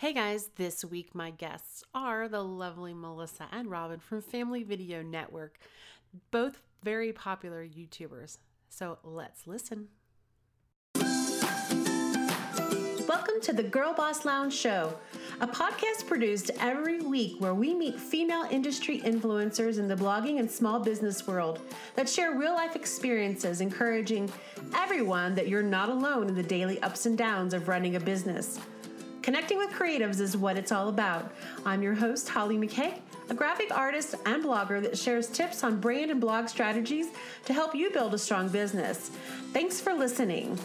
Hey guys, this week my guests are the lovely Melissa and Robin from Family Video Network, both very popular YouTubers. So let's listen. Welcome to the Girl Boss Lounge Show, a podcast produced every week where we meet female industry influencers in the blogging and small business world that share real life experiences, encouraging everyone that you're not alone in the daily ups and downs of running a business. Connecting with creatives is what it's all about. I'm your host, Holly McCaig, a graphic artist and blogger that shares tips on brand and blog strategies to help you build a strong business. Thanks for listening.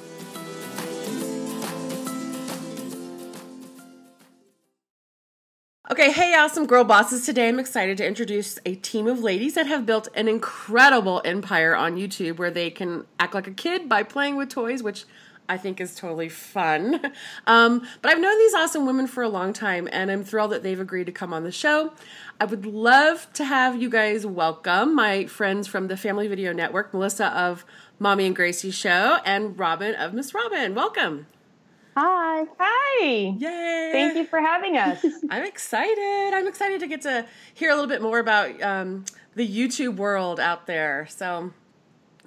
Okay, hey, awesome girl bosses. Today I'm excited to introduce a team of ladies that have built an incredible empire on YouTube where they can act like a kid by playing with toys, which I think is totally fun. Um, but I've known these awesome women for a long time, and I'm thrilled that they've agreed to come on the show. I would love to have you guys welcome my friends from the Family Video Network, Melissa of Mommy and Gracie Show, and Robin of Miss Robin. Welcome. Hi. Hi. Yay. Thank you for having us. I'm excited. I'm excited to get to hear a little bit more about um, the YouTube world out there. So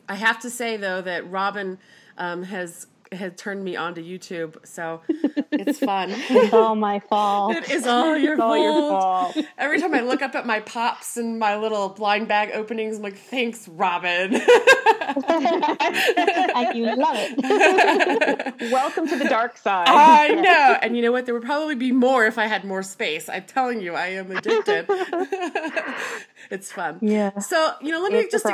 I have to say, though, that Robin um, has had turned me on to YouTube, so it's fun. it's all my fault. It is all your, it's fault. all your fault. Every time I look up at my pops and my little blind bag openings, I'm like, thanks, Robin. and you love it. Welcome to the dark side. I know. And you know what? There would probably be more if I had more space. I'm telling you, I am addicted. it's fun. Yeah. So, you know, let me just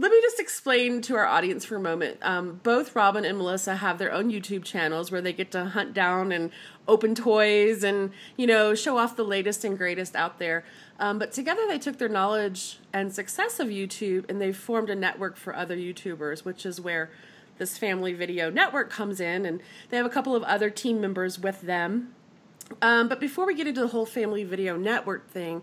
let me just explain to our audience for a moment. Um, both Robin and Melissa have their own YouTube channels where they get to hunt down and open toys and you know show off the latest and greatest out there. Um, but together they took their knowledge and success of YouTube and they formed a network for other YouTubers, which is where this family video network comes in. And they have a couple of other team members with them. Um, but before we get into the whole family video network thing,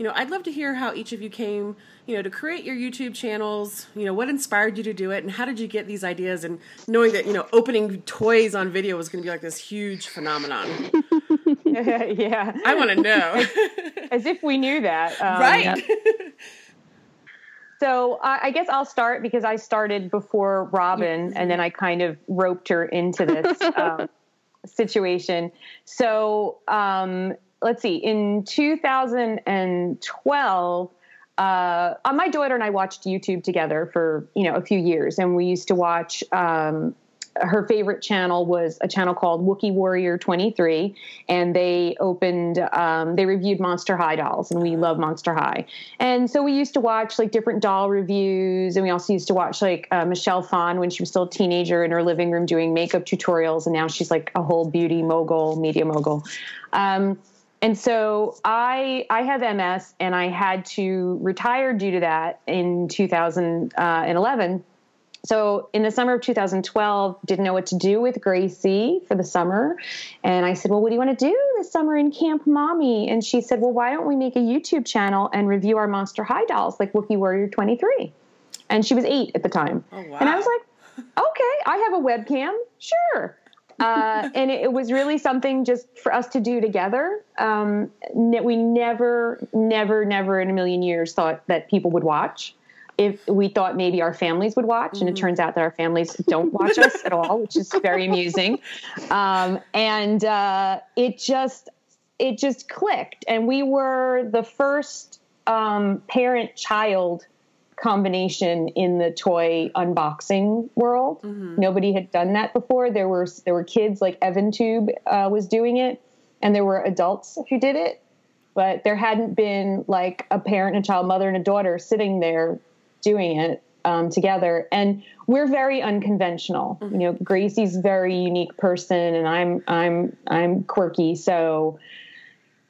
you know, I'd love to hear how each of you came, you know, to create your YouTube channels. You know, what inspired you to do it, and how did you get these ideas? And knowing that you know, opening toys on video was going to be like this huge phenomenon. yeah, I want to know. As if we knew that, um, right? So I guess I'll start because I started before Robin, and then I kind of roped her into this um, situation. So um, let's see, in 2012, uh, my daughter and I watched YouTube together for you know a few years, and we used to watch. Um, her favorite channel was a channel called Wookie Warrior 23, and they opened, um, they reviewed Monster High dolls, and we love Monster High. And so we used to watch like different doll reviews, and we also used to watch like uh, Michelle Phan when she was still a teenager in her living room doing makeup tutorials, and now she's like a whole beauty mogul, media mogul. Um, and so I I have MS and I had to retire due to that in 2011. Uh, so in the summer of 2012, didn't know what to do with Gracie for the summer, and I said, "Well, what do you want to do this summer in Camp Mommy?" And she said, "Well, why don't we make a YouTube channel and review our Monster High dolls like Wookie Warrior 23?" And she was eight at the time, oh, wow. and I was like, "Okay, I have a webcam, sure." Uh, and it, it, was really something just for us to do together. Um, we never, never, never in a million years thought that people would watch. If we thought maybe our families would watch, mm-hmm. and it mm-hmm. turns out that our families don't watch us at all, which is very amusing. Um, and uh, it just, it just clicked, and we were the first um, parent-child combination in the toy unboxing world. Mm-hmm. Nobody had done that before. There were there were kids like Evan Tube uh, was doing it, and there were adults who did it, but there hadn't been like a parent and a child, mother and a daughter sitting there doing it um, together. And we're very unconventional. Mm-hmm. You know, Gracie's very unique person, and I'm I'm I'm quirky, so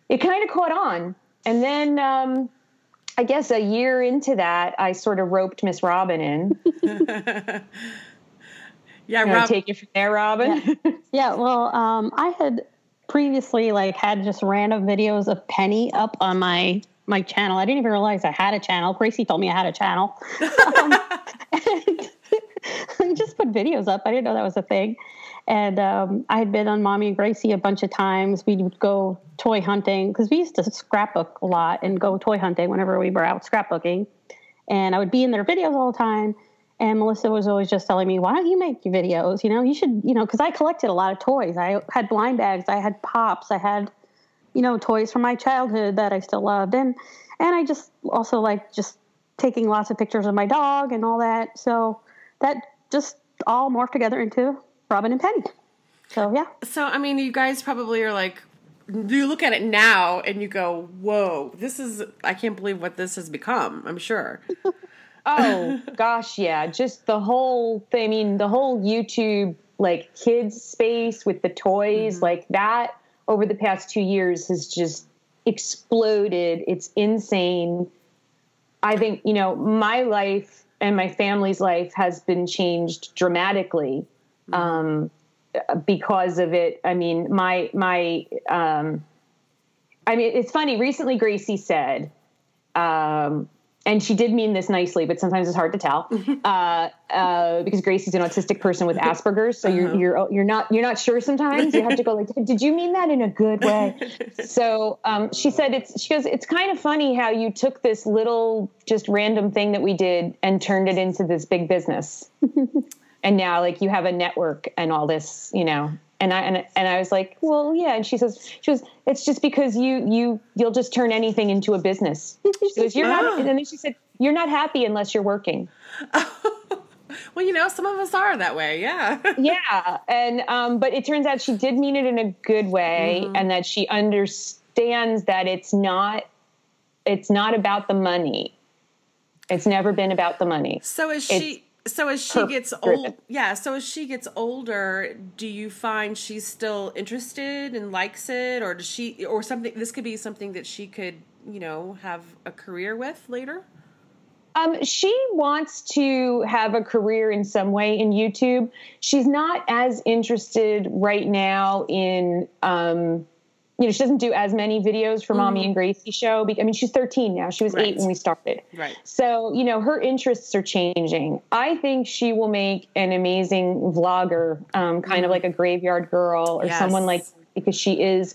it kind of caught on. And then um, I guess a year into that, I sort of roped Miss Robin in. yeah, Rob- take it from there, Robin. Yeah, yeah well, um, I had previously like had just random videos of Penny up on my my channel. I didn't even realize I had a channel. Gracie told me I had a channel. um, and I just put videos up. I didn't know that was a thing. And um, I had been on Mommy and Gracie a bunch of times. We would go toy hunting because we used to scrapbook a lot and go toy hunting whenever we were out scrapbooking. And I would be in their videos all the time. And Melissa was always just telling me, why don't you make your videos? You know, you should, you know, because I collected a lot of toys. I had blind bags, I had pops, I had, you know, toys from my childhood that I still loved. And and I just also like just taking lots of pictures of my dog and all that. So that just all morphed together into Robin and Penny. So yeah. So I mean, you guys probably are like, you look at it now and you go, "Whoa, this is I can't believe what this has become." I'm sure. oh gosh, yeah, just the whole thing. I mean, the whole YouTube like kids space with the toys mm-hmm. like that over the past two years has just exploded. It's insane. I think you know my life and my family's life has been changed dramatically. Um, because of it. I mean, my my um, I mean, it's funny. Recently, Gracie said, um, and she did mean this nicely, but sometimes it's hard to tell uh, uh, because Gracie's an autistic person with Asperger's, so uh-huh. you're you're you're not you're not sure sometimes. You have to go like, did you mean that in a good way? so um, she said it's she goes it's kind of funny how you took this little just random thing that we did and turned it into this big business, and now like you have a network and all this, you know, and I and, and I was like, well, yeah. And she says, she goes, it's just because you you you'll just turn anything into a business. She goes, you're not. And then she said, you're not happy unless you're working. well, you know, some of us are that way. Yeah. yeah, and um, but it turns out she did mean it in a good way, mm-hmm. and that she understands that it's not it's not about the money. It's never been about the money. So is she? So as she gets old yeah so as she gets older do you find she's still interested and likes it? Or does she or something this could be something that she could you know have a career with later? Um, she wants to have a career in some way in youtube. She's not as interested right now in um, you know, she doesn't do as many videos for mm-hmm. Mommy and Gracie show. I mean, she's 13 now. She was right. eight when we started. Right. So, you know, her interests are changing. I think she will make an amazing vlogger, um, kind mm-hmm. of like a Graveyard Girl or yes. someone like, because she is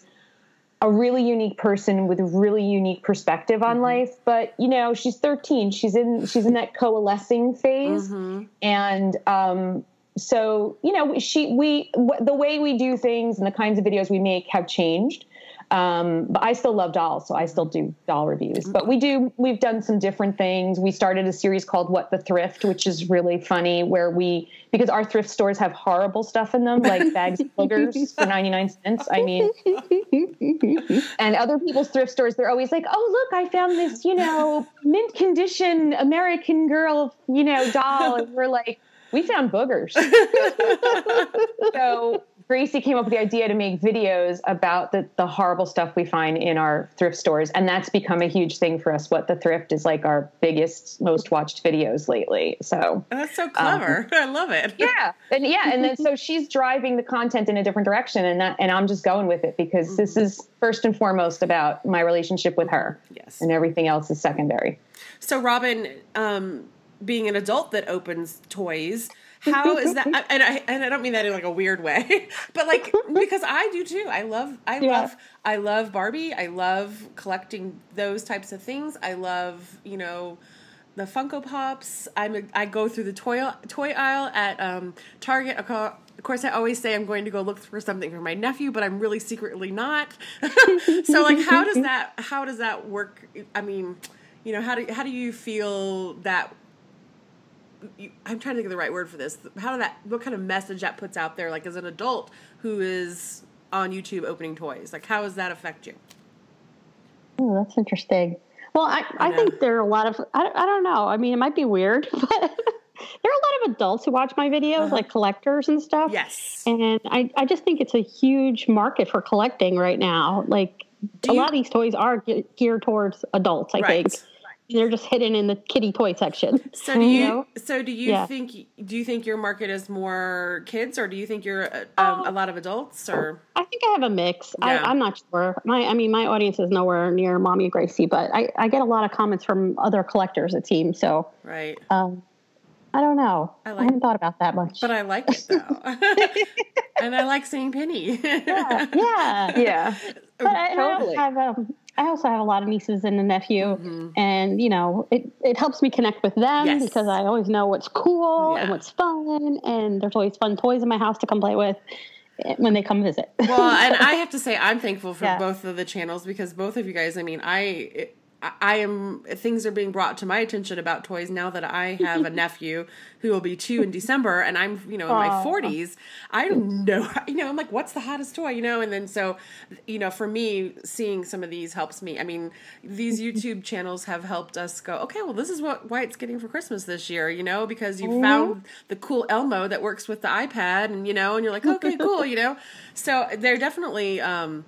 a really unique person with a really unique perspective on mm-hmm. life. But, you know, she's 13. She's in, she's in that coalescing phase. Mm-hmm. And, um, so you know she we the way we do things and the kinds of videos we make have changed um, but I still love dolls, so I still do doll reviews. But we do, we've done some different things. We started a series called What the Thrift, which is really funny, where we, because our thrift stores have horrible stuff in them, like bags of boogers for 99 cents. I mean, and other people's thrift stores, they're always like, oh, look, I found this, you know, mint condition American girl, you know, doll. And we're like, we found boogers. so Gracie came up with the idea to make videos about the, the horrible stuff we find in our thrift stores. And that's become a huge thing for us. What the thrift is like our biggest, most watched videos lately. So that's so clever. Um, I love it. Yeah. And yeah. And then so she's driving the content in a different direction and that, and I'm just going with it because mm-hmm. this is first and foremost about my relationship with her. Yes. And everything else is secondary. So Robin, um, being an adult that opens toys, how is that and I and I don't mean that in like a weird way, but like because I do too. I love I yeah. love I love Barbie. I love collecting those types of things. I love, you know, the Funko Pops. I'm a, I go through the toy toy aisle at um, Target. Of course, I always say I'm going to go look for something for my nephew, but I'm really secretly not. so, like, how does that how does that work? I mean, you know, how do how do you feel that you, I'm trying to think of the right word for this. How did that? What kind of message that puts out there? Like as an adult who is on YouTube opening toys, like how does that affect you? Oh, that's interesting. Well, I, I, I think there are a lot of I, I don't know. I mean, it might be weird, but there are a lot of adults who watch my videos, uh-huh. like collectors and stuff. Yes, and I I just think it's a huge market for collecting right now. Like Do a you, lot of these toys are geared towards adults. I right. think they're just hidden in the kitty toy section. So do you? know? So do you yeah. think? Do you think your market is more kids, or do you think you're uh, um, a lot of adults? Or I think I have a mix. Yeah. I, am not sure. My, I mean, my audience is nowhere near Mommy Gracie, but I, I get a lot of comments from other collectors. It seems so. Right. Um, I don't know. I, like, I haven't thought about that much. But I like it though. and I like seeing Penny. yeah. Yeah. Yeah. But I, totally. I have um, I also have a lot of nieces and a nephew, mm-hmm. and you know, it, it helps me connect with them yes. because I always know what's cool yeah. and what's fun, and there's always fun toys in my house to come play with eh, when they come visit. well, and I have to say, I'm thankful for yeah. both of the channels because both of you guys. I mean, I. It, I am things are being brought to my attention about toys now that I have a nephew who will be two in December, and I'm you know in my forties. I don't know, you know, I'm like, what's the hottest toy, you know? And then so, you know, for me, seeing some of these helps me. I mean, these YouTube channels have helped us go, okay, well, this is what Wyatt's getting for Christmas this year, you know, because you mm-hmm. found the cool Elmo that works with the iPad, and you know, and you're like, okay, cool, you know. So they're definitely. Um,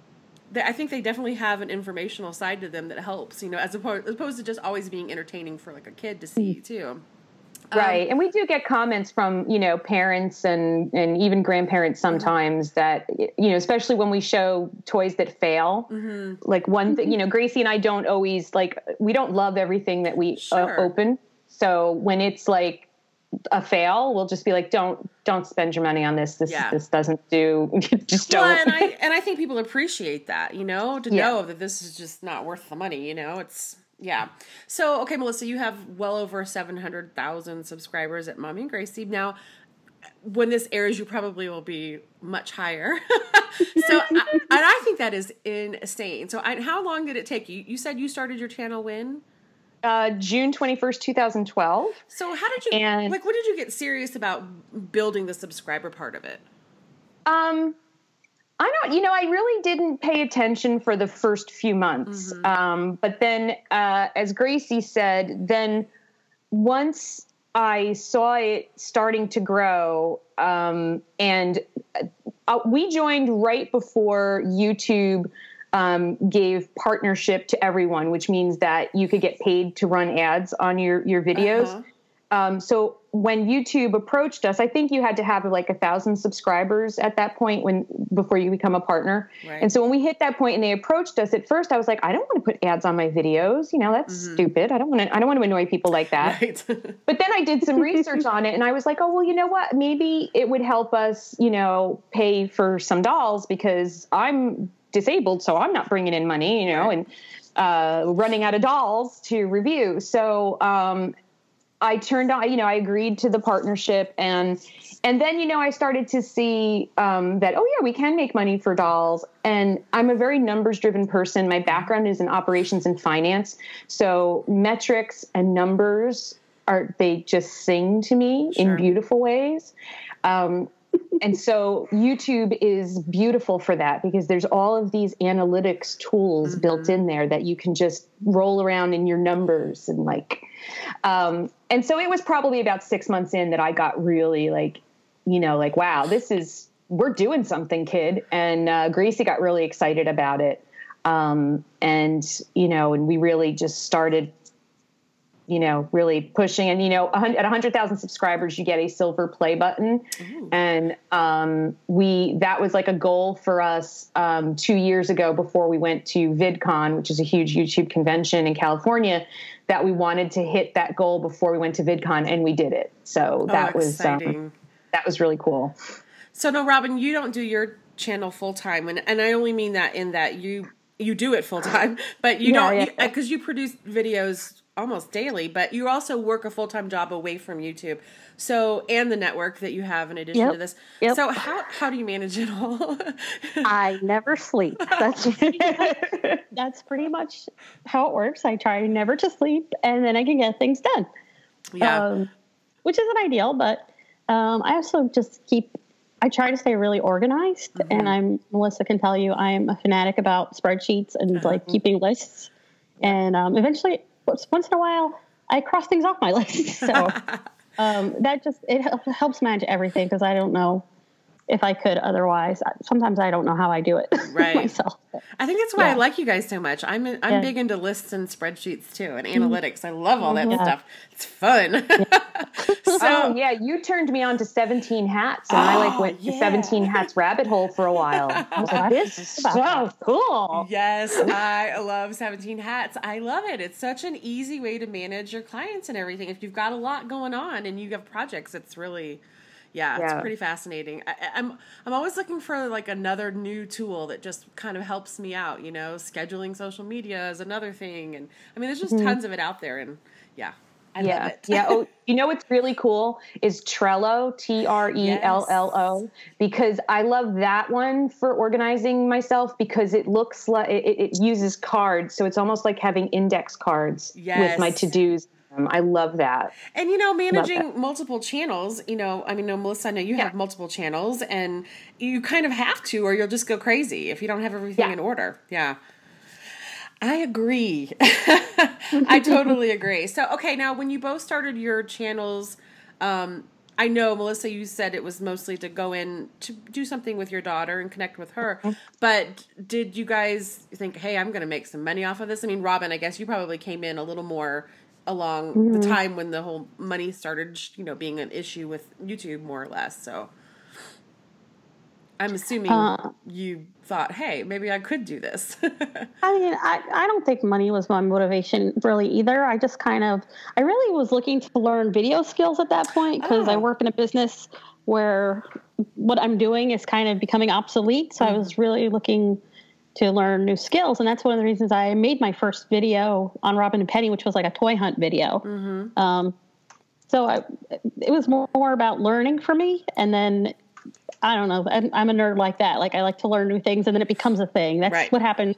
they, I think they definitely have an informational side to them that helps, you know, as opposed, as opposed to just always being entertaining for like a kid to see too. Right. Um, and we do get comments from, you know, parents and, and even grandparents mm-hmm. sometimes mm-hmm. that, you know, especially when we show toys that fail. Mm-hmm. Like one thing, you know, Gracie and I don't always like, we don't love everything that we uh, sure. uh, open. So when it's like a fail, we'll just be like, don't don't spend your money on this. This yeah. this doesn't do. just well, don't. and I and I think people appreciate that, you know, to yeah. know that this is just not worth the money. You know, it's yeah. So okay, Melissa, you have well over seven hundred thousand subscribers at Mommy and Gracie now. When this airs, you probably will be much higher. so, I, and I think that is insane. So, I, how long did it take you? You said you started your channel when? Uh, June 21st, 2012. So how did you and, like when did you get serious about building the subscriber part of it? Um I don't you know, I really didn't pay attention for the first few months. Mm-hmm. Um, but then uh, as Gracie said, then once I saw it starting to grow, um, and uh, we joined right before YouTube um, gave partnership to everyone, which means that you could get paid to run ads on your your videos. Uh-huh. Um, so when YouTube approached us, I think you had to have like a thousand subscribers at that point when before you become a partner. Right. And so when we hit that point and they approached us, at first I was like, I don't want to put ads on my videos. You know, that's mm-hmm. stupid. I don't want to. I don't want to annoy people like that. Right. but then I did some research on it, and I was like, oh well, you know what? Maybe it would help us, you know, pay for some dolls because I'm disabled, so I'm not bringing in money, you know, and uh, running out of dolls to review. So um, I turned on, you know, I agreed to the partnership, and and then you know I started to see um, that oh yeah, we can make money for dolls, and I'm a very numbers driven person. My background is in operations and finance, so metrics and numbers are they just sing to me sure. in beautiful ways. Um, and so YouTube is beautiful for that because there's all of these analytics tools mm-hmm. built in there that you can just roll around in your numbers and like um, and so it was probably about six months in that I got really like you know like wow this is we're doing something kid and uh, Gracie got really excited about it um, and you know and we really just started you know, really pushing. And you know, at 100,000 subscribers, you get a silver play button, Ooh. and um, we that was like a goal for us um, two years ago before we went to VidCon, which is a huge YouTube convention in California. That we wanted to hit that goal before we went to VidCon, and we did it. So oh, that was um, that was really cool. So no, Robin, you don't do your channel full time, and and I only mean that in that you you do it full time, but you yeah, don't because you, you produce videos almost daily, but you also work a full time job away from YouTube. So and the network that you have in addition yep. to this. Yep. So how how do you manage it all? I never sleep. That's that's pretty much how it works. I try never to sleep, and then I can get things done. Yeah, um, which isn't ideal, but um, I also just keep. I try to stay really organized, mm-hmm. and I'm Melissa can tell you I'm a fanatic about spreadsheets and mm-hmm. like keeping lists. And um, eventually, once in a while I cross things off my list. So um, that just it helps manage everything because I don't know if I could otherwise. Sometimes I don't know how I do it right. myself. I think that's why Yeah. I like you guys so much. I'm I'm Yeah. big into lists and spreadsheets too, and mm-hmm. analytics. I love all that stuff. It's fun. so oh yeah, you turned me on to Seventeen Hats, and I like Oh, went yeah. to Seventeen Hats rabbit hole for a while. I was like, this is so cool. Yes, I love 17 hats. I love it. It's such an easy way to manage your clients and everything. If you've got a lot going on and you have projects, it's really yeah, it's pretty fascinating. I, I- I'm I'm always looking for like another new tool that just kind of helps me out, you know, scheduling social media is another thing and I mean there's just mm-hmm. tons of it out there and yeah. I love Yeah, it. yeah. Oh, you know what's really cool is Trello, T R E L L O, because I love that one for organizing myself because it looks like it, it uses cards, so it's almost like having index cards with my to dos. Um, I love that. And you know, managing multiple channels, you know, I mean, no, Melissa, I know you have multiple channels, and you kind of have to, or you'll just go crazy if you don't have everything Yeah. in order. Yeah. I agree. I totally agree. So, okay, now when you both started your channels, um, I know Melissa, you said it was mostly to go in to do something with your daughter and connect with her. But did you guys think, hey, I'm going to make some money off of this? I mean, Robin, I guess you probably came in a little more along the mm-hmm. time when the whole money started, you know, being an issue with YouTube, more or less. So I'm assuming Uh, you thought, hey, maybe I could do this. I mean, I, I don't think money was my motivation really either. I just kind of, I really was looking to learn video skills at that point because I Oh. work in a business where what I'm doing is kind of becoming obsolete. So I mm-hmm. was really looking to learn new skills. And that's one of the reasons I made my first video on Robin and Penny, which was like a toy hunt video. Um, so I, it was more, more about learning for me. And then I don't know. I'm, I'm a nerd like that. Like I like to learn new things, and then it becomes a thing. That's Right. what happened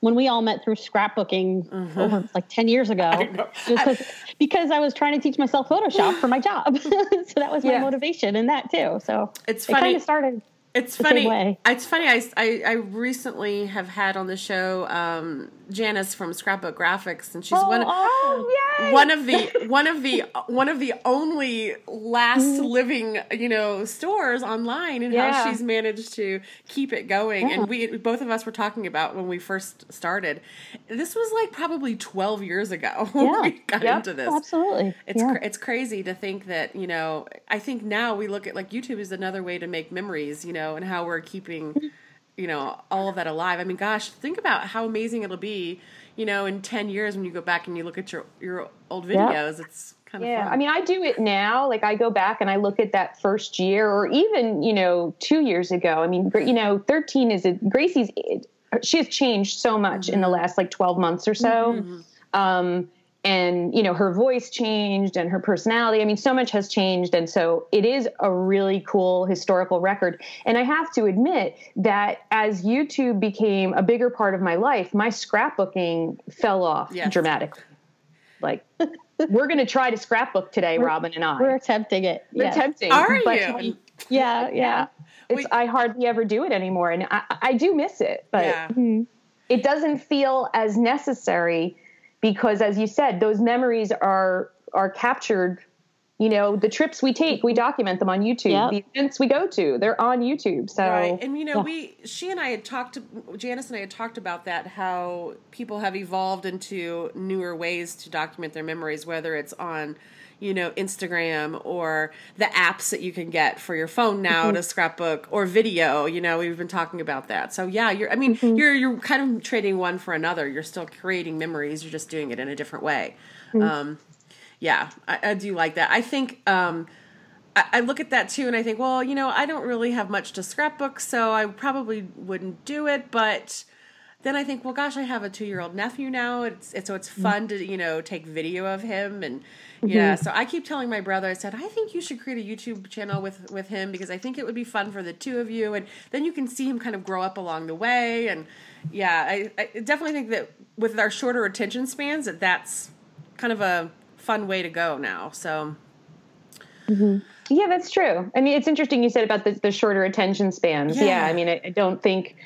when we all met through scrapbooking over like ten years ago. Mm-hmm. know. It was 'cause- because I was trying to teach myself Photoshop for my job, so that was my Yeah. motivation in that too. So It's it kind of started. It's funny. It's funny. I, I, I recently have had on the show um, Janice from Scrapbook Graphics, and she's Oh, one awesome. yay! one of the one of the one of the only last Mm-hmm. living you know stores online, and Yeah. how she's managed to keep it going. Yeah. And we both of us were talking about when we first started. This was like probably twelve years ago when we got Yep. into this. Absolutely, It's yeah. cra- it's crazy to think that you know. I think now we look at like YouTube is another way to make memories, you know, and how we're keeping, mm-hmm. you know, all of that alive. I mean, gosh, think about how amazing it'll be, you know, in ten years when you go back and you look at your your old videos. It's kind of Yeah, fun. I mean, I do it now. Like, I go back and I look at that first year, or even you know, two years ago. I mean, you know, thirteen is a Gracie's. She has changed so much in the mm-hmm. last like twelve months or so. Mm-hmm. Um, and you know, her voice changed and her personality. I mean, so much has changed, and so it is a really cool historical record. And I have to admit that as YouTube became a bigger part of my life, my scrapbooking fell off Yes. dramatically. Like, we're going to try to scrapbook today, Robin and I. We're attempting it. We're yes. attempting. Are you? Yeah, yeah. It's, Wait. I hardly ever do it anymore, and I, I do miss it, but yeah. it doesn't feel as necessary because, as you said, those memories are are captured. You know, the trips we take, we document them on YouTube. Yep. The events we go to, they're on YouTube. So Right. And you know, Yeah. we she and I had talked Janice and I had talked about that how people have evolved into newer ways to document their memories whether it's on you know Instagram or the apps that you can get for your phone now to scrapbook or video, you know, we've been talking about that. So yeah, you're I mean, you're you're kind of trading one for another. You're still creating memories, you're just doing it in a different way. Um yeah, I, I do like that. I think um I look at that too and I think, well, you know, I don't really have much to scrapbook, so I probably wouldn't do it. But then I think, well, gosh, I have a two year old nephew now. It's, it's so it's mm-hmm. fun to you know take video of him and mm-hmm. yeah. So I keep telling my brother, I said, I think you should create a YouTube channel with with him because I think it would be fun for the two of you, and then you can see him kind of grow up along the way. And yeah, I, I definitely think that with our shorter attention spans, that that's kind of a fun way to go now. So mm-hmm. Yeah, that's true. I mean, it's interesting you said about the, the shorter attention spans. Yeah, Yeah. I mean, I, I don't think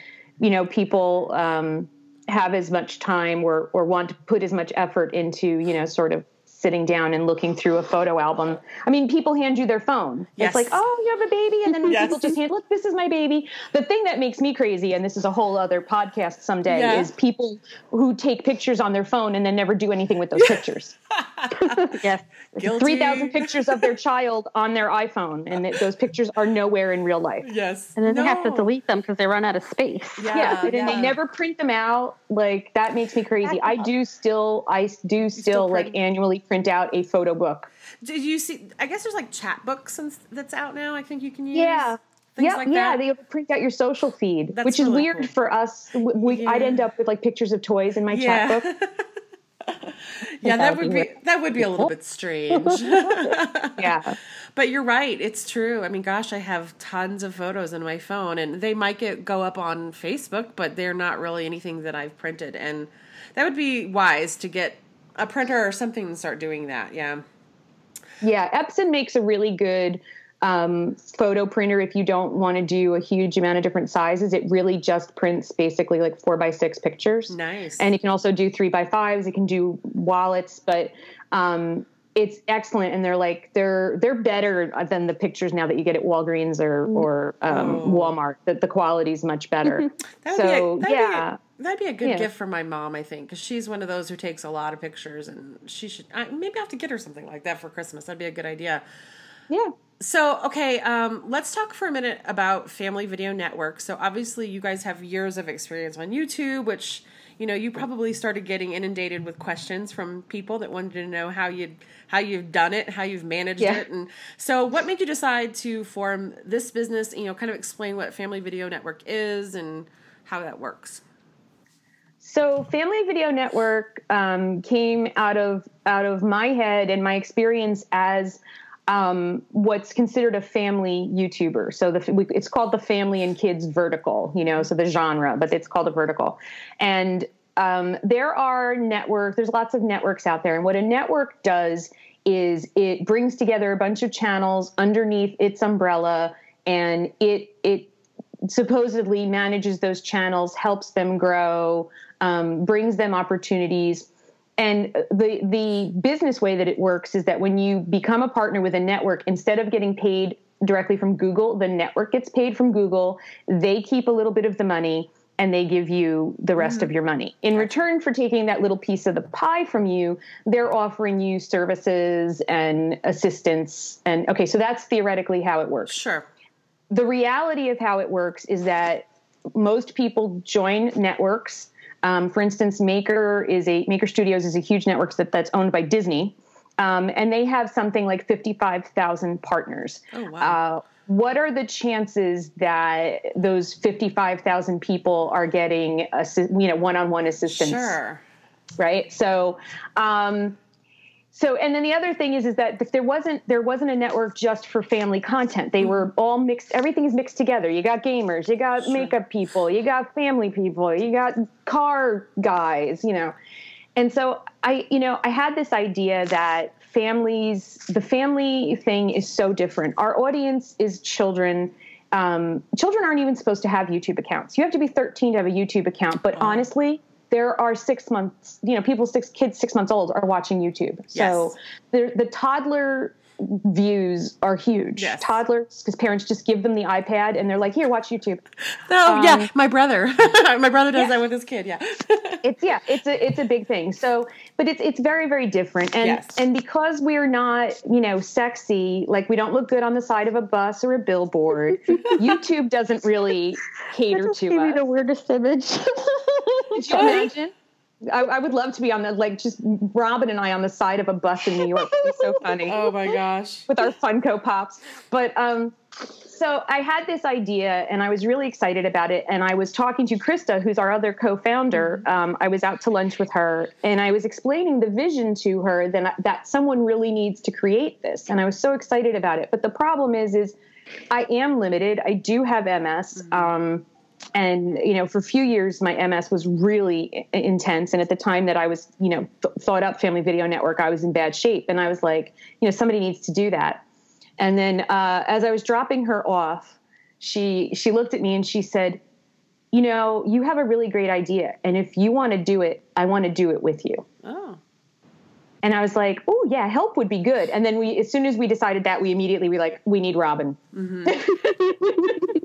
you know people um, have as much time or or want to put as much effort into you know sort of sitting down and looking through a photo album. I mean, people hand you their phone. Yes. It's like, oh, you have a baby, and then Yes. people just hand, look, this is my baby. The thing that makes me crazy, and this is a whole other podcast someday, Yeah. is people who take pictures on their phone and then never do anything with those pictures. Yes. Guilty. Three thousand pictures of their child on their iPhone, and it, those pictures are nowhere in real life. Yes. And then they have to delete them because they run out of space. Yeah. yeah, and yeah. they never print them out. Like that makes me crazy. I do still, I do still, still like annually print out a photo book. Did you see? I guess there's like Chatbooks and that's out now. I think you can use. Yeah. Things yeah, like yeah, they print out your social feed, That's which is really weird cool. for us. W- We, I'd end up with like pictures of toys in my yeah. chat book. yeah, that would be that would be a little bit strange. Yeah, But you're right, it's true. I mean, gosh, I have tons of photos in my phone and they might get go up on Facebook, but they're not really anything that I've printed and that would be wise to get a printer or something and start doing that. Yeah. yeah. Epson makes a really good um, photo printer if you don't want to do a huge amount of different sizes. It really just prints basically like four by six pictures. Nice. and it can also do three by fives. It can do wallets, but um, it's excellent. And they're like they're they're better than the pictures now that you get at Walgreens or or um, Oh. Walmart. That the quality's much better. So be a, that'd yeah. be a, that'd be a good Yeah. gift for my mom, I think, because she's one of those who takes a lot of pictures, and she should I, maybe I have to get her something like that for Christmas. That'd be a good idea. yeah. So, okay, um, let's talk for a minute about Family Video Network. So, obviously, you guys have years of experience on YouTube, which you know you probably started getting inundated with questions from people that wanted to know how you'd how you've done it, how you've managed Yeah. it, and so what made you decide to form this business? You know, kind of explain what Family Video Network is and how that works. So Family Video Network um, came out of out of my head and my experience as um, what's considered a family YouTuber. So the it's called the family and kids vertical, you know, so the genre, but it's called a vertical. And um, there are network. There's lots of networks out there, and what a network does is it brings together a bunch of channels underneath its umbrella, and it it supposedly manages those channels, helps them grow, um, brings them opportunities. And the the business way that it works is that when you become a partner with a network, instead of getting paid directly from Google, the network gets paid from Google. They keep a little bit of the money and they give you the rest of mm. your money. In return for taking that little piece of the pie from you, they're offering you services and assistance. And okay, so that's theoretically how it works Sure. the reality of how it works is that most people join networks. Um, for instance, Maker is a Maker Studios is a huge network that, that's owned by Disney, um, and they have something like fifty five thousand partners. Oh, wow. Uh, what are the chances that those fifty five thousand people are getting assi- you know one on one assistance? Sure. right so um so and then the other thing is is that if there wasn't there wasn't a network just for family content. They were all mixed everything is mixed together. You got gamers you got Sure. makeup people you got family people you got car guys you know. And so i you know i had this idea that families the family thing is so different. Our audience is children. Um, children aren't even supposed to have youtube accounts. You have to be 13 to have a youtube account. But honestly there are six months you know people six kids six months old are watching youtube so Yes. the, the toddler views are huge Yes. toddlers because parents just give them the ipad and they're like here watch youtube Oh yeah, Um, my brother. my brother does that with his kid. Yeah. it's yeah it's a it's a big thing so but it's it's very very different and Yes. and because we're not you know sexy like we don't look good on the side of a bus or a billboard youtube doesn't really cater Just to gave me us the weirdest image. Could you imagine I, I would love to be on the like just Robin and I on the side of a bus in New York. Be so funny oh my gosh. with our Funko Pops. But um, so I had this idea and I was really excited about it. And I was talking to Krista, who's our other co-founder. Um, I was out to lunch with her and I was explaining the vision to her that that someone really needs to create this. And I was so excited about it. But the problem is, is I am limited. I do have MS. Um, and you know for a few years my ms was really intense and at the time that i was you know th- thought up family video network i was in bad shape and i was like you know somebody needs to do that and then uh, as i was dropping her off she she looked at me and she said you know you have a really great idea and if you want to do it i want to do it with you Oh. And I was like, oh yeah, help would be good. And then we, as soon as we decided that, we immediately we like, we need Robin. Mm-hmm.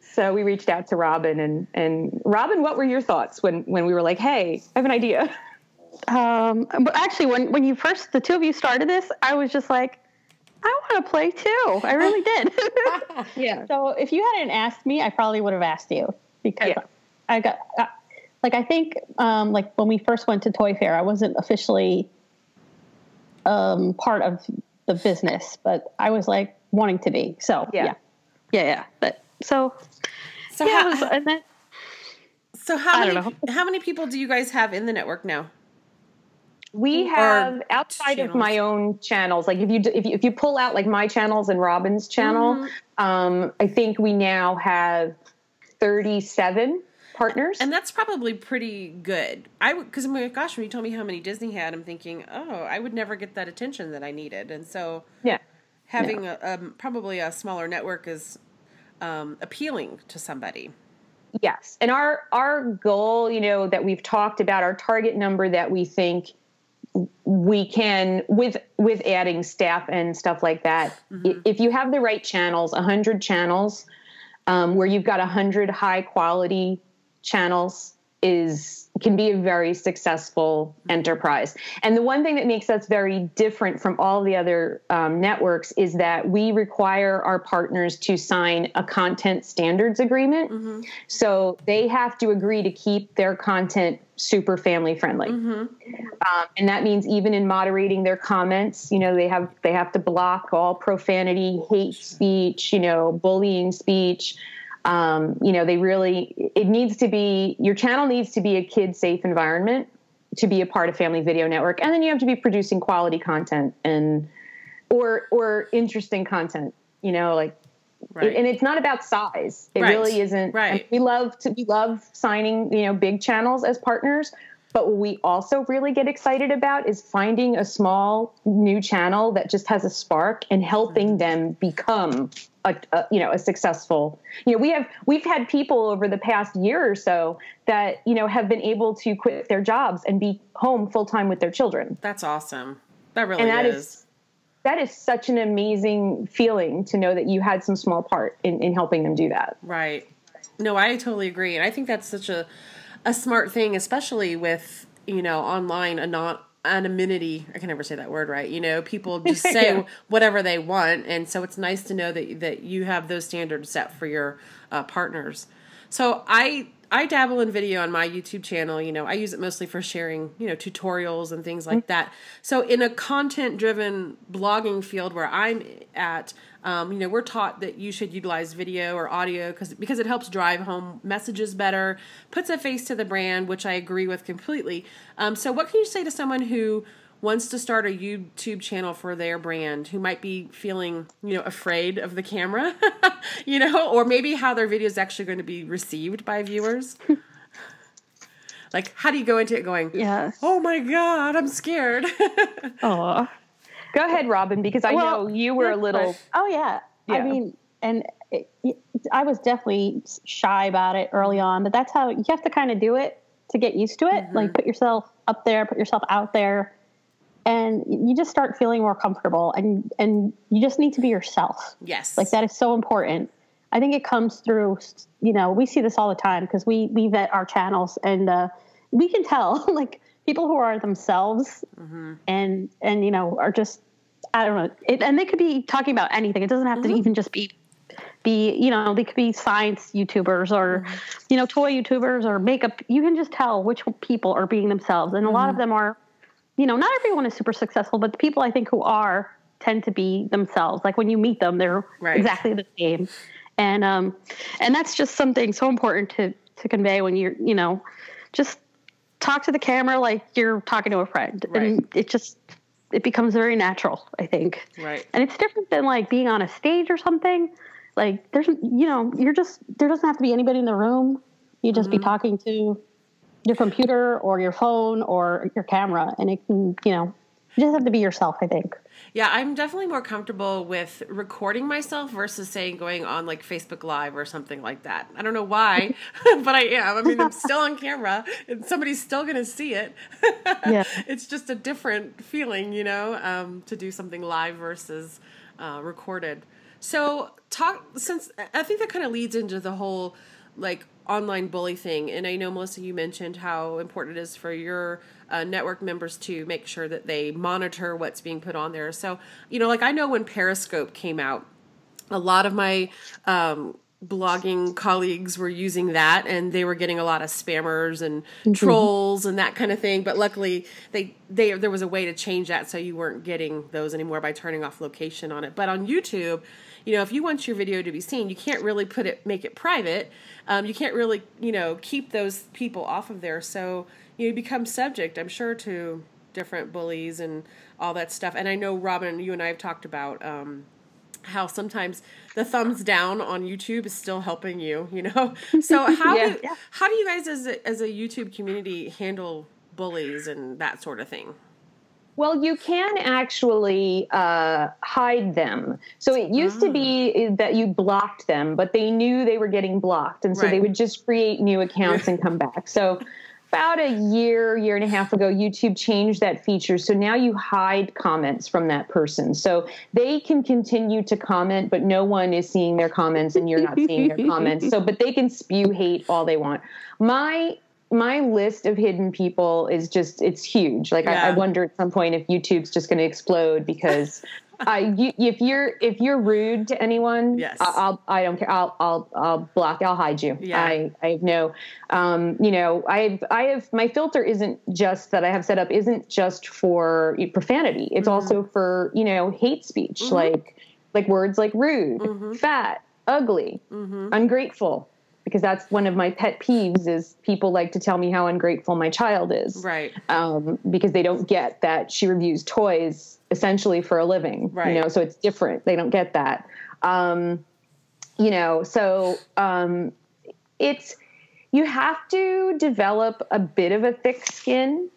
so we reached out to Robin and and Robin, what were your thoughts when when we were like, hey, I have an idea? Um, but actually, when when you first the two of you started this, I was just like, I want to play too. I really did. yeah. So if you hadn't asked me, I probably would have asked you because yeah. I got uh, like I think um, like when we first went to Toy Fair, I wasn't officially um, part of the business, but I was like wanting to be. So yeah, yeah, yeah. yeah. But so so yeah, how, was, and then, so how many how many people do you guys have in the network now? We have or outside channels. of my own channels. Like if you if you if you pull out like my channels and Robin's channel, mm-hmm. um, I think we now have thirty seven partners. And that's probably pretty good. I because my gosh, when you told me how many Disney had, I'm thinking, oh, I would never get that attention that I needed. And so, yeah, having yeah. A, um, probably a smaller network is um, appealing to somebody. Yes, and our our goal, you know, that we've talked about, our target number that we think we can with with adding staff and stuff like that. Mm-hmm. If you have the right channels, hundred channels, um, where you've got hundred high quality channels is can be a very successful enterprise. And the one thing that makes us very different from all the other um, networks is that we require our partners to sign a content standards agreement. Mm-hmm. So they have to agree to keep their content super family friendly. Mm-hmm. Um, and that means even in moderating their comments, you know, they have they have to block all profanity, hate speech, you know, bullying speech um, you know they really it needs to be your channel needs to be a kid safe environment to be a part of family video network and then you have to be producing quality content and or or interesting content you know like right. it, and it's not about size it right. really isn't right we love to we love signing you know big channels as partners but what we also really get excited about is finding a small new channel that just has a spark and helping mm-hmm. them become a, a, you know a successful you know we have we've had people over the past year or so that you know have been able to quit their jobs and be home full time with their children that's awesome that really and that is. is. that is such an amazing feeling to know that you had some small part in, in helping them do that right no i totally agree and i think that's such a a smart thing especially with you know online a not anonymity i can never say that word right you know people just say yeah. whatever they want and so it's nice to know that that you have those standards set for your uh, partners so i i dabble in video on my youtube channel you know i use it mostly for sharing you know tutorials and things like mm-hmm. that so in a content driven blogging field where i'm at um, you know, we're taught that you should utilize video or audio because because it helps drive home messages better, puts a face to the brand, which I agree with completely. Um, so, what can you say to someone who wants to start a YouTube channel for their brand, who might be feeling you know afraid of the camera, you know, or maybe how their video is actually going to be received by viewers? like, how do you go into it going? Yeah. Oh my God, I'm scared. Oh. Go ahead, Robin, because I well, know you were a little. Oh yeah. yeah. I mean, and it, it, I was definitely shy about it early on, but that's how you have to kind of do it to get used to it. Mm-hmm. Like put yourself up there, put yourself out there, and you just start feeling more comfortable. And and you just need to be yourself. Yes, like that is so important. I think it comes through. You know, we see this all the time because we we vet our channels and uh, we can tell like people who are themselves mm-hmm. and and you know are just I don't know, it, and they could be talking about anything. It doesn't have mm-hmm. to even just be be you know they could be science YouTubers or mm-hmm. you know toy YouTubers or makeup. You can just tell which people are being themselves, and a lot of mm-hmm. them are. You know, not everyone is super successful, but the people I think who are tend to be themselves. Like when you meet them, they're right. exactly the same, and um, and that's just something so important to to convey when you're you know just talk to the camera like you're talking to a friend right. and it just it becomes very natural i think right and it's different than like being on a stage or something like there's you know you're just there doesn't have to be anybody in the room you just mm-hmm. be talking to your computer or your phone or your camera and it can you know You just have to be yourself, I think. Yeah, I'm definitely more comfortable with recording myself versus saying going on like Facebook Live or something like that. I don't know why, but I am. I mean, I'm still on camera and somebody's still going to see it. yeah. It's just a different feeling, you know, um, to do something live versus uh, recorded. So, talk since I think that kind of leads into the whole like online bully thing. And I know, Melissa, you mentioned how important it is for your uh, network members to make sure that they monitor what's being put on there. So, you know, like I know when Periscope came out, a lot of my um, blogging colleagues were using that and they were getting a lot of spammers and mm-hmm. trolls and that kind of thing but luckily they they there was a way to change that so you weren't getting those anymore by turning off location on it but on youtube you know if you want your video to be seen you can't really put it make it private um, you can't really you know keep those people off of there so you know, become subject i'm sure to different bullies and all that stuff and i know robin you and i have talked about um, how sometimes the thumbs down on YouTube is still helping you, you know? So how yeah, do yeah. how do you guys as a, as a YouTube community handle bullies and that sort of thing? Well, you can actually uh, hide them. So it used to be ah. that you blocked them, but they knew they were getting blocked, and so right. they would just create new accounts and come back. So about a year, year and a half ago, YouTube changed that feature. So now you hide comments from that person. So they can continue to comment, but no one is seeing their comments and you're not seeing their comments. So, but they can spew hate all they want. My my list of hidden people is just it's huge. Like yeah. I, I, wonder at some point if YouTube's just going to explode because I you, if you're if you're rude to anyone, yes, I, I'll I don't care. I'll I'll I'll block. I'll hide you. Yeah. I I have no, um, you know, I I have my filter isn't just that I have set up isn't just for profanity. It's mm-hmm. also for you know hate speech mm-hmm. like like words like rude, mm-hmm. fat, ugly, mm-hmm. ungrateful because that's one of my pet peeves is people like to tell me how ungrateful my child is right um, because they don't get that she reviews toys essentially for a living right you know so it's different they don't get that um, you know so um, it's you have to develop a bit of a thick skin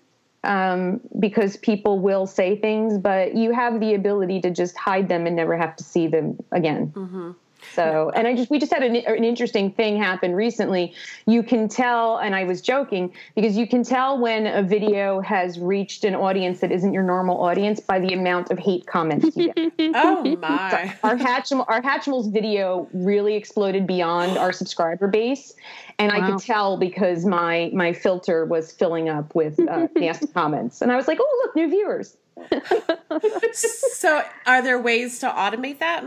um, because people will say things, but you have the ability to just hide them and never have to see them again. Mm-hmm. So, and I just, we just had an, an, interesting thing happen recently. You can tell, and I was joking, because you can tell when a video has reached an audience that isn't your normal audience by the amount of hate comments you get. oh my. So our, Hatchimal, our Hatchimals video really exploded beyond our subscriber base. And wow. I could tell because my, my filter was filling up with uh, nasty comments. And I was like, oh, look, new viewers. so, are there ways to automate that?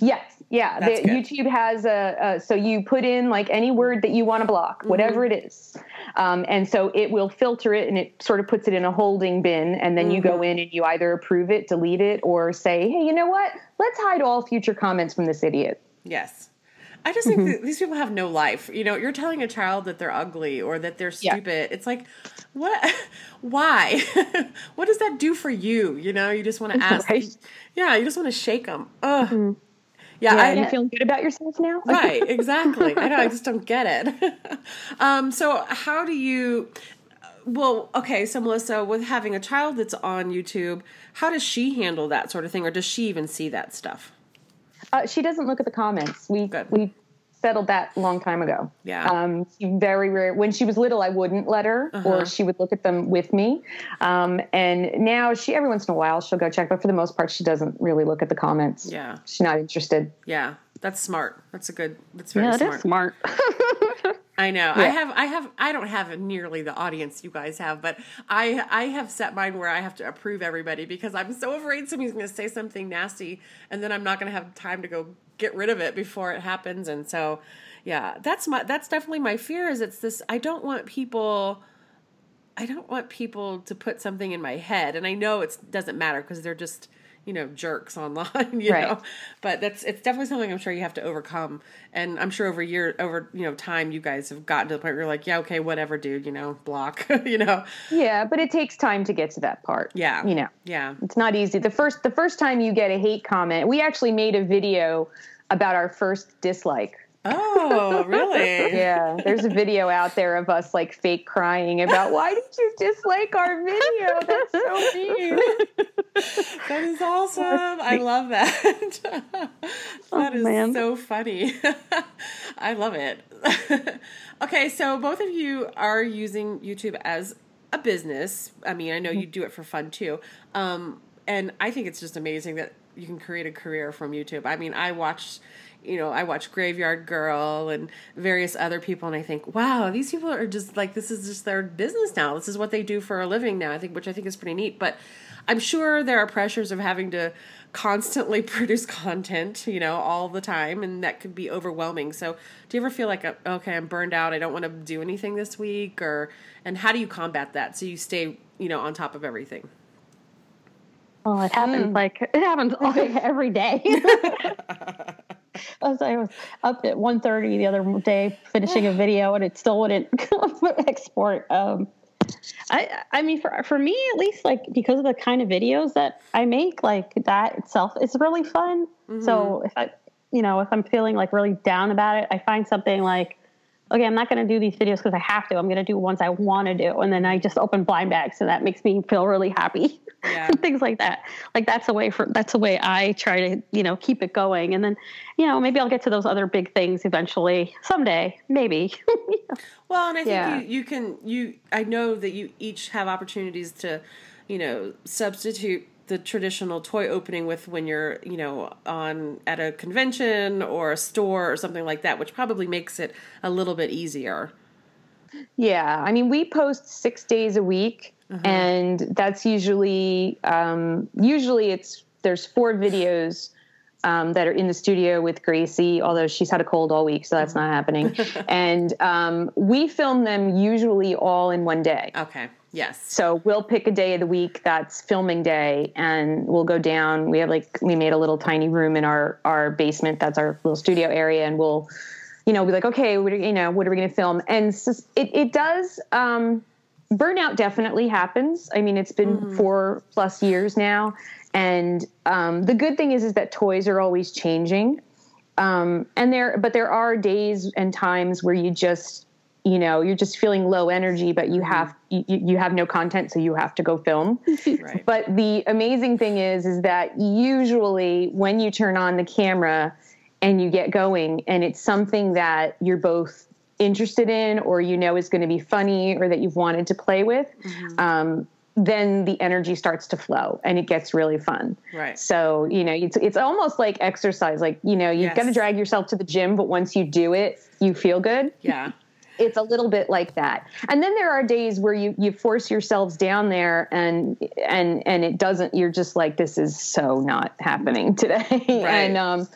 Yes. Yeah, the, YouTube has a, a, so you put in like any word that you want to block, mm-hmm. whatever it is, um, and so it will filter it and it sort of puts it in a holding bin, and then mm-hmm. you go mm-hmm. in and you either approve it, delete it, or say, hey, you know what? Let's hide all future comments from this idiot. Yes. I just think mm-hmm. these people have no life. You know, you're telling a child that they're ugly or that they're stupid. Yeah. It's like, what? Why? what does that do for you? You know, you just want to ask. Right. Yeah, you just want to shake them. Ugh. Mm-hmm. Yeah, yeah I, you feeling good about yourself now? right, exactly. I know. I just don't get it. um, so, how do you? Well, okay. So, Melissa, with having a child that's on YouTube, how does she handle that sort of thing, or does she even see that stuff? Uh, she doesn't look at the comments. We Good. we settled that long time ago. Yeah. Um, very rare. When she was little, I wouldn't let her, uh-huh. or she would look at them with me. Um, and now she, every once in a while, she'll go check, but for the most part, she doesn't really look at the comments. Yeah. She's not interested. Yeah. That's smart. That's a good. That's very yeah, smart. smart. I know. Yeah. I have. I have. I don't have nearly the audience you guys have, but I. I have set mine where I have to approve everybody because I'm so afraid somebody's going to say something nasty, and then I'm not going to have time to go get rid of it before it happens. And so, yeah, that's my. That's definitely my fear. Is it's this. I don't want people. I don't want people to put something in my head, and I know it doesn't matter because they're just you know jerks online you right. know but that's it's definitely something i'm sure you have to overcome and i'm sure over year over you know time you guys have gotten to the point where you're like yeah okay whatever dude you know block you know yeah but it takes time to get to that part yeah you know yeah it's not easy the first the first time you get a hate comment we actually made a video about our first dislike Oh, really? yeah, there's a video out there of us like fake crying about why did you dislike our video? That's so mean. That is awesome. I love that. that Oh, is man. so funny. I love it. okay, so both of you are using YouTube as a business. I mean, I know you do it for fun too. Um, and I think it's just amazing that you can create a career from YouTube. I mean, I watched you know, I watch Graveyard Girl and various other people, and I think, wow, these people are just like this is just their business now. This is what they do for a living now. I think, which I think is pretty neat. But I'm sure there are pressures of having to constantly produce content, you know, all the time, and that could be overwhelming. So, do you ever feel like, uh, okay, I'm burned out. I don't want to do anything this week, or and how do you combat that so you stay, you know, on top of everything? Oh, it happens like it happens all, every day. I was, I was up at 1.30 the other day finishing a video and it still wouldn't export. Um, I I mean for for me at least like because of the kind of videos that I make like that itself is really fun. So mm-hmm. if I you know if I'm feeling like really down about it, I find something like okay, I'm not going to do these videos because I have to. I'm going to do ones I want to do, and then I just open blind bags, and that makes me feel really happy. Yeah. Things like that. Like that's a way for that's a way I try to you know keep it going, and then you know maybe I'll get to those other big things eventually someday, maybe. Well, and I think Yeah. you, you can you I know that you each have opportunities to, you know, substitute the traditional toy opening with when you're, you know, on at a convention or a store or something like that, which probably makes it a little bit easier. Yeah, I mean, we post six days a week, and that's usually um, usually it's there's four videos um, that are in the studio with Gracie, although she's had a cold all week, so that's not happening. and um, we film them usually all in one day. Okay. Yes. So we'll pick a day of the week that's filming day, and we'll go down. We have like we made a little tiny room in our our basement. That's our little studio area, and we'll, you know, be like, okay, what are, you know, what are we going to film? And it it does. Um, burnout definitely happens. I mean, it's been four plus years now, and um, the good thing is is that toys are always changing. Um, and there, but there are days and times where you just, you know, you're just feeling low energy, but you have you, you have no content, so you have to go film. Right. But the amazing thing is, is that usually when you turn on the camera and you get going, and it's something that you're both interested in, or you know is going to be funny, or that you've wanted to play with, um, then the energy starts to flow, and it gets really fun. Right. So you know, it's it's almost like exercise. Like you know, you've got to drag yourself to the gym, but once you do it, you feel good Yeah. It's a little bit like that. And then there are days where you you force yourselves down there and and and it doesn't you're just like this is so not happening today. And um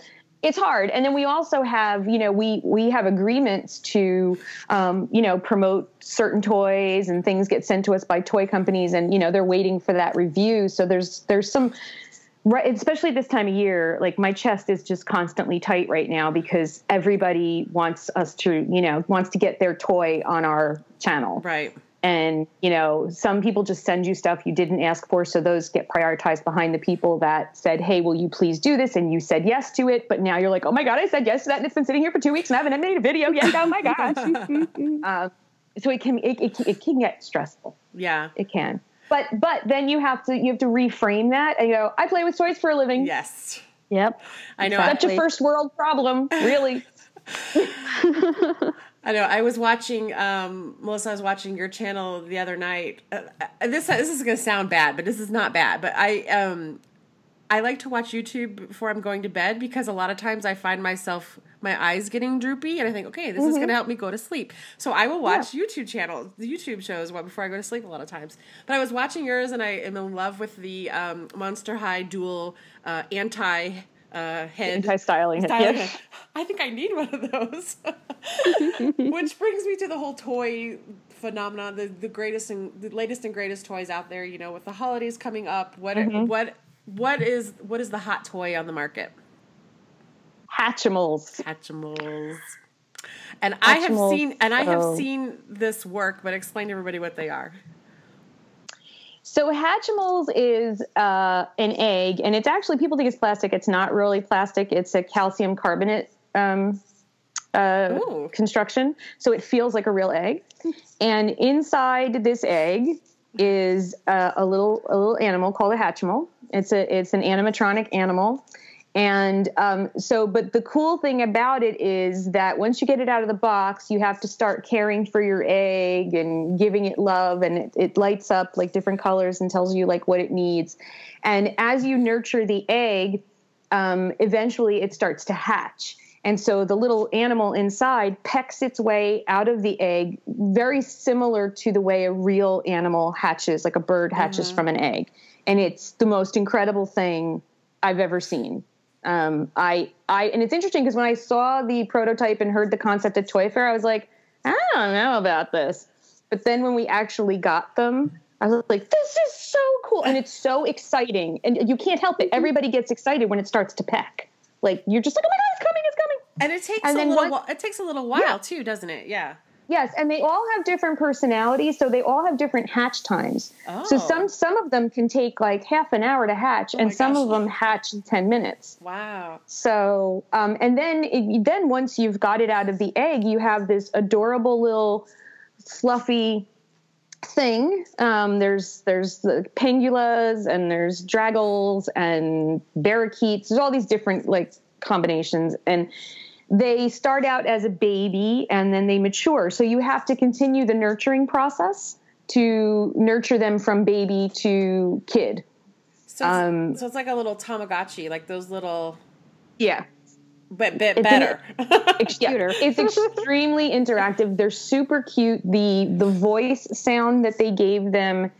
it's hard. And then we also have you know we we have agreements to um, you know promote certain toys and things get sent to us by toy companies and you know they're waiting for that review. So there's there's some right especially this time of year like my chest is just constantly tight right now because everybody wants us to you know wants to get their toy on our channel. Right. and you know some people just send you stuff you didn't ask for so those get prioritized behind the people that said hey will you please do this? And you said yes to it but now you're like oh my god i said yes to that and it's been sitting here for two weeks and i haven't made a video yet. Oh my gosh. Um, so it can it, it, it can get stressful. Yeah. it can but but then you have to you have to reframe that and go i play with toys for a living Yes. yep. I know. such a first world problem really I know. I was watching um, Melissa. I was watching your channel the other night. Uh, uh, this this is going to sound bad, but this is not bad. But I um, I like to watch YouTube before I'm going to bed because a lot of times I find myself my eyes getting droopy, and I think, okay, this is going to help me go to sleep. So I will watch YouTube channels, YouTube shows, before I go to sleep. A lot of times. But I was watching yours, and I am in love with the um, Monster High Dual uh, anti. Uh, head Anti-styling head, head. I think I need one of those. Which brings me to the whole toy phenomenon, the, the greatest and the latest and greatest toys out there, you know, with the holidays coming up, what Mm-hmm. what what is what is the hot toy on the market? hatchimals Hatchimals. And I have seen and I have oh. seen this work, but explain to everybody what they are. So Hatchimals is uh, an egg, and it's actually people think it's plastic. It's not really plastic. It's a calcium carbonate um, uh, construction, so it feels like a real egg. And inside this egg is a, a little a little animal called a Hatchimal. It's a it's an animatronic animal. And um, so, but the cool thing about it is that once you get it out of the box, you have to start caring for your egg and giving it love, and it, it lights up like different colors and tells you like what it needs. And as you nurture the egg, um, eventually it starts to hatch. And so the little animal inside pecks its way out of the egg, very similar to the way a real animal hatches, like a bird hatches mm-hmm. from an egg. And it's the most incredible thing I've ever seen. Um, I, I, and it's interesting because when I saw the prototype and heard the concept at Toy Fair, I was like, I don't know about this. But then when we actually got them, I was like, this is so cool. And it's so exciting. And you can't help it. Everybody gets excited when it starts to peck. Like you're just like, oh my God, it's coming, it's coming. And it takes and a little while, it takes a little while yeah. too, doesn't it? Yeah. Yes, and they all have different personalities, so they all have different hatch times. Oh. So some some of them can take like half an hour to hatch, oh and some gosh. of them hatch in ten minutes. Wow! So um, and then it, then once you've got it out of the egg, you have this adorable little fluffy thing. Um, there's there's the pengualas and there's draggles and barracudas. There's all these different like combinations and they start out as a baby and then they mature. So you have to continue the nurturing process to nurture them from baby to kid. So it's, um, so it's like a little Tamagotchi, like those little. Yeah. But bit better. It's, yeah, it's extremely interactive. They're super cute. The the voice sound that they gave them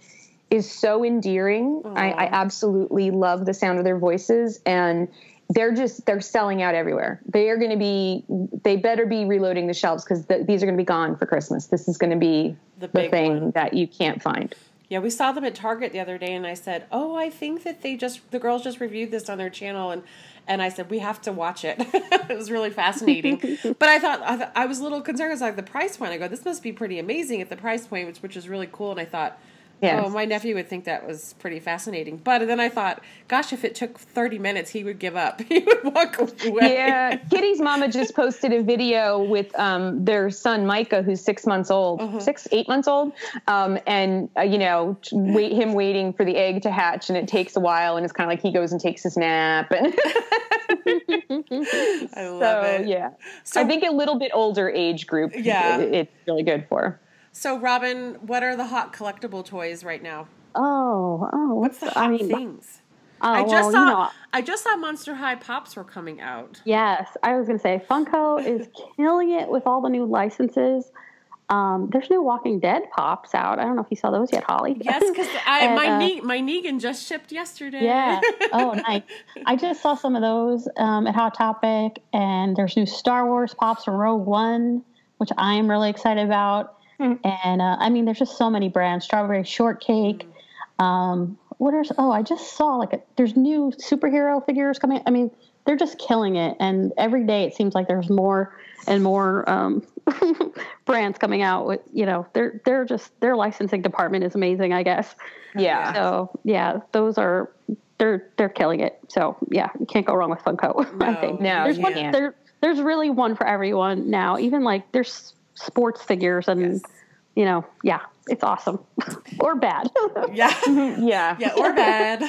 is so endearing. I, I absolutely love the sound of their voices and they're just they're selling out everywhere. They are going to be they better be reloading the shelves because the, these are going to be gone for Christmas. This is going to be the, the thing one. that you can't find. Yeah, we saw them at Target the other day, and I said, "Oh, I think that they just the girls just reviewed this on their channel," and and I said we have to watch it. it was really fascinating, but I thought I, th- I was a little concerned. I was like the price point. I go, this must be pretty amazing at the price point, which which is really cool. And I thought Yes. Oh, my nephew would think that was pretty fascinating. But then I thought, gosh, if it took 30 minutes, he would give up. He would walk away. Yeah. Kitty's mama just posted a video with um, their son, Micah, who's six months old, uh-huh. six, eight months old. Um, and, uh, you know, wait him waiting for the egg to hatch. And it takes a while. And it's kind of like he goes and takes his nap. And I love so, it. Yeah. So, I think a little bit older age group. Yeah. It, it's really good for. So, Robin, what are the hot collectible toys right now? Oh, oh, what's, what's the hot I mean, things? Oh, I just well, saw. You know, I just saw Monster High pops were coming out. Yes, I was going to say Funko is killing it with all the new licenses. Um, there's new Walking Dead pops out. I don't know if you saw those yet, Holly. Yes, because my uh, ne- my Negan just shipped yesterday. Yeah. Oh, nice. I just saw some of those um, at Hot Topic, and there's new Star Wars pops from Rogue One, which I am really excited about. And uh, I mean, there's just so many brands. Strawberry shortcake. Mm. Um, what are? Oh, I just saw like a, there's new superhero figures coming. I mean, they're just killing it, and every day it seems like there's more and more um, brands coming out. With you know, they're they're just their licensing department is amazing. I guess. Yeah. So yeah, those are they're they're killing it. So yeah, you can't go wrong with Funko. No, I think. No, there's one, there, there's really one for everyone now. Even like there's sports figures and yes. you know yeah it's awesome. Or bad. Yeah. Yeah. Yeah or bad.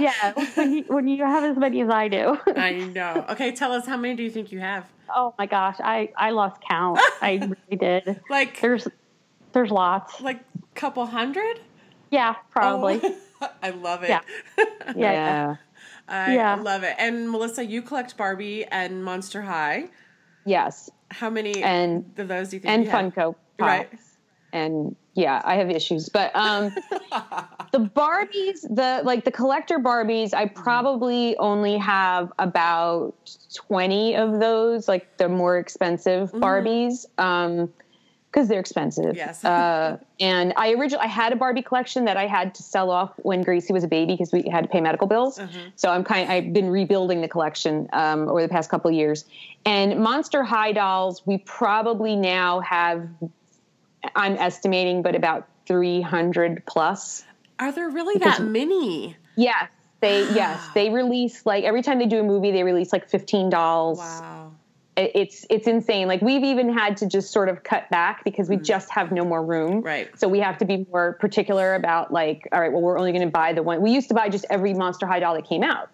Yeah when you, when you have as many as i do. I know. Okay tell us how many do you think you have? Oh my gosh i i lost count. I really did. Like there's there's lots. like a couple hundred? Yeah probably. Oh, i love it. Yeah. Yeah, yeah. I yeah. love it. And Melissa, you collect Barbie and Monster High. Yes. How many and of those do you think? And you Funko Pops. Right. And yeah, I have issues, but um, the Barbies, the like the collector Barbies, I mm-hmm. probably only have about twenty of those, like the more expensive mm-hmm. Barbies. Um, because they're expensive. Yes. uh, and I originally I had a Barbie collection that I had to sell off when Gracie was a baby because we had to pay medical bills. Mm-hmm. So I'm kind. I've been rebuilding the collection um, over the past couple of years. And Monster High dolls, we probably now have. I'm estimating, but about 300 plus. Are there really that many? Yes, they yes they release like every time they do a movie, they release like 15 dolls. Wow it's it's insane. Like we've even had to just sort of cut back because we just have no more room. Right. So we have to be more particular about like, all right, well, we're only going to buy the one. We used to buy just every Monster High doll that came out,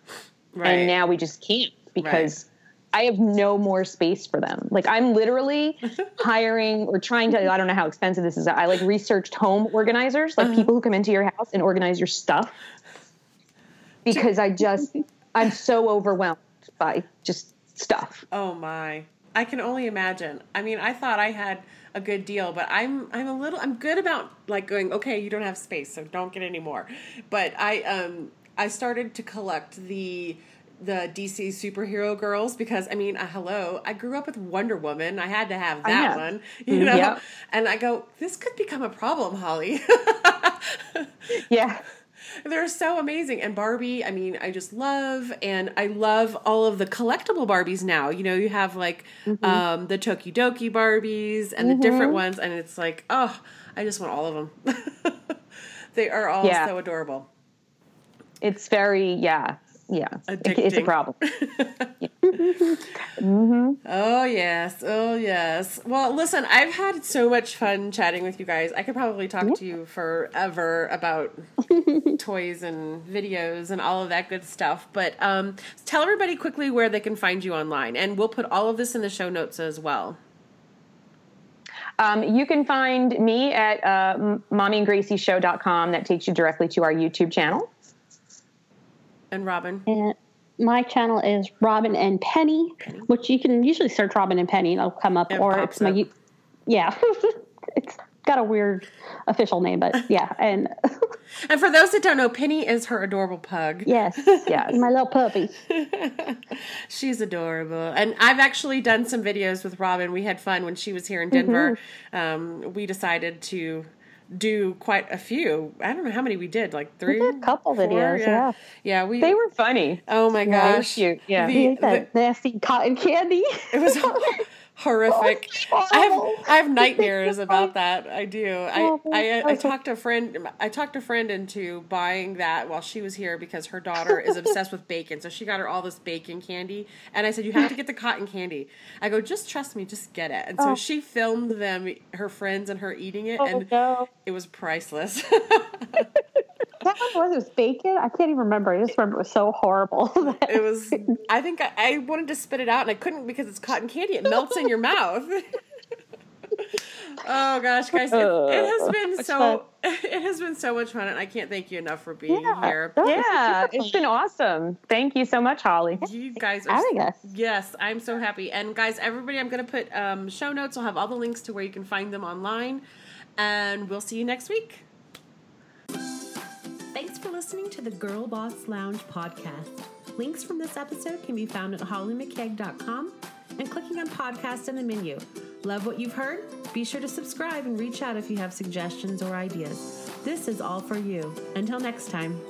Right. and now we just can't because I have no more space for them. Like I'm literally hiring or trying to. I don't know how expensive this is. I like researched home organizers, Uh-huh. like people who come into your house and organize your stuff, because I just I'm so overwhelmed by just stuff. Oh my. I can only imagine. I mean, I thought I had a good deal, but I'm I'm a little I'm good about like going, okay, you don't have space, so don't get any more. But I um I started to collect the the DC superhero girls because I mean, uh, hello, I grew up with Wonder Woman. I had to have that one, you know. Yep. And I go, this could become a problem, Holly. Yeah. They're so amazing. And Barbie, I mean, I just love and I love all of the collectible Barbies now. You know, you have like Mm-hmm. um the Tokidoki Barbies and the different ones and it's like, oh, I just want all of them. they are all Yeah. so adorable. It's very yeah. Yeah. It- it's a problem. Oh yes, oh yes. Well, listen, I've had so much fun chatting with you guys. I could probably talk to you forever about toys and videos and all of that good stuff. But um, tell everybody quickly where they can find you online, and we'll put all of this in the show notes as well. Um, you can find me at uh, mommyandgracieshow.com. That takes you directly to our YouTube channel. And Robin, And my channel is Robin and Penny, which you can usually search Robin and Penny, and it'll come up, It or it's my, up. yeah, it's got a weird official name, but yeah, and and for those that don't know, Penny is her adorable pug. yes, Yes. my little puppy. She's adorable. And I've actually done some videos with Robin. We had fun when she was here in Denver. Um, we decided to do quite a few. I don't know how many we did, like three, did a couple four? videos, yeah. yeah. we. They were funny. Oh my Yeah, they were gosh, cute, yeah. The- You eat that the- nasty cotton candy. it was horrific. Oh, I have. I have nightmares about that. I do. I Oh, I, I talked a friend. I talked a friend into buying that while she was here because her daughter is obsessed with bacon. So she got her all this bacon candy, and I said you have to get the cotton candy. I go just trust me, just get it. And so Oh. she filmed them, her friends and her eating it, Oh, and no. it was priceless. That one was, it was bacon. I can't even remember. I just remember it was so horrible. it was. I think I, I wanted to spit it out and I couldn't because it's cotton candy. It melts in your mouth. oh gosh, guys, it, it has been so. It has been so much fun, and I can't thank you enough for being Yeah, here. Yeah, it's been awesome. Thank you so much, Holly. You guys are having us. Yes, I'm so happy. And guys, everybody, I'm going to put um, show notes. I'll have all the links to where you can find them online, and we'll see you next week. Thanks for listening to the Girl Boss Lounge podcast. Links from this episode can be found at hollymccaig.com and clicking on podcast in the menu. Love what you've heard? Be sure to subscribe and reach out if you have suggestions or ideas. This is all for you. Until next time.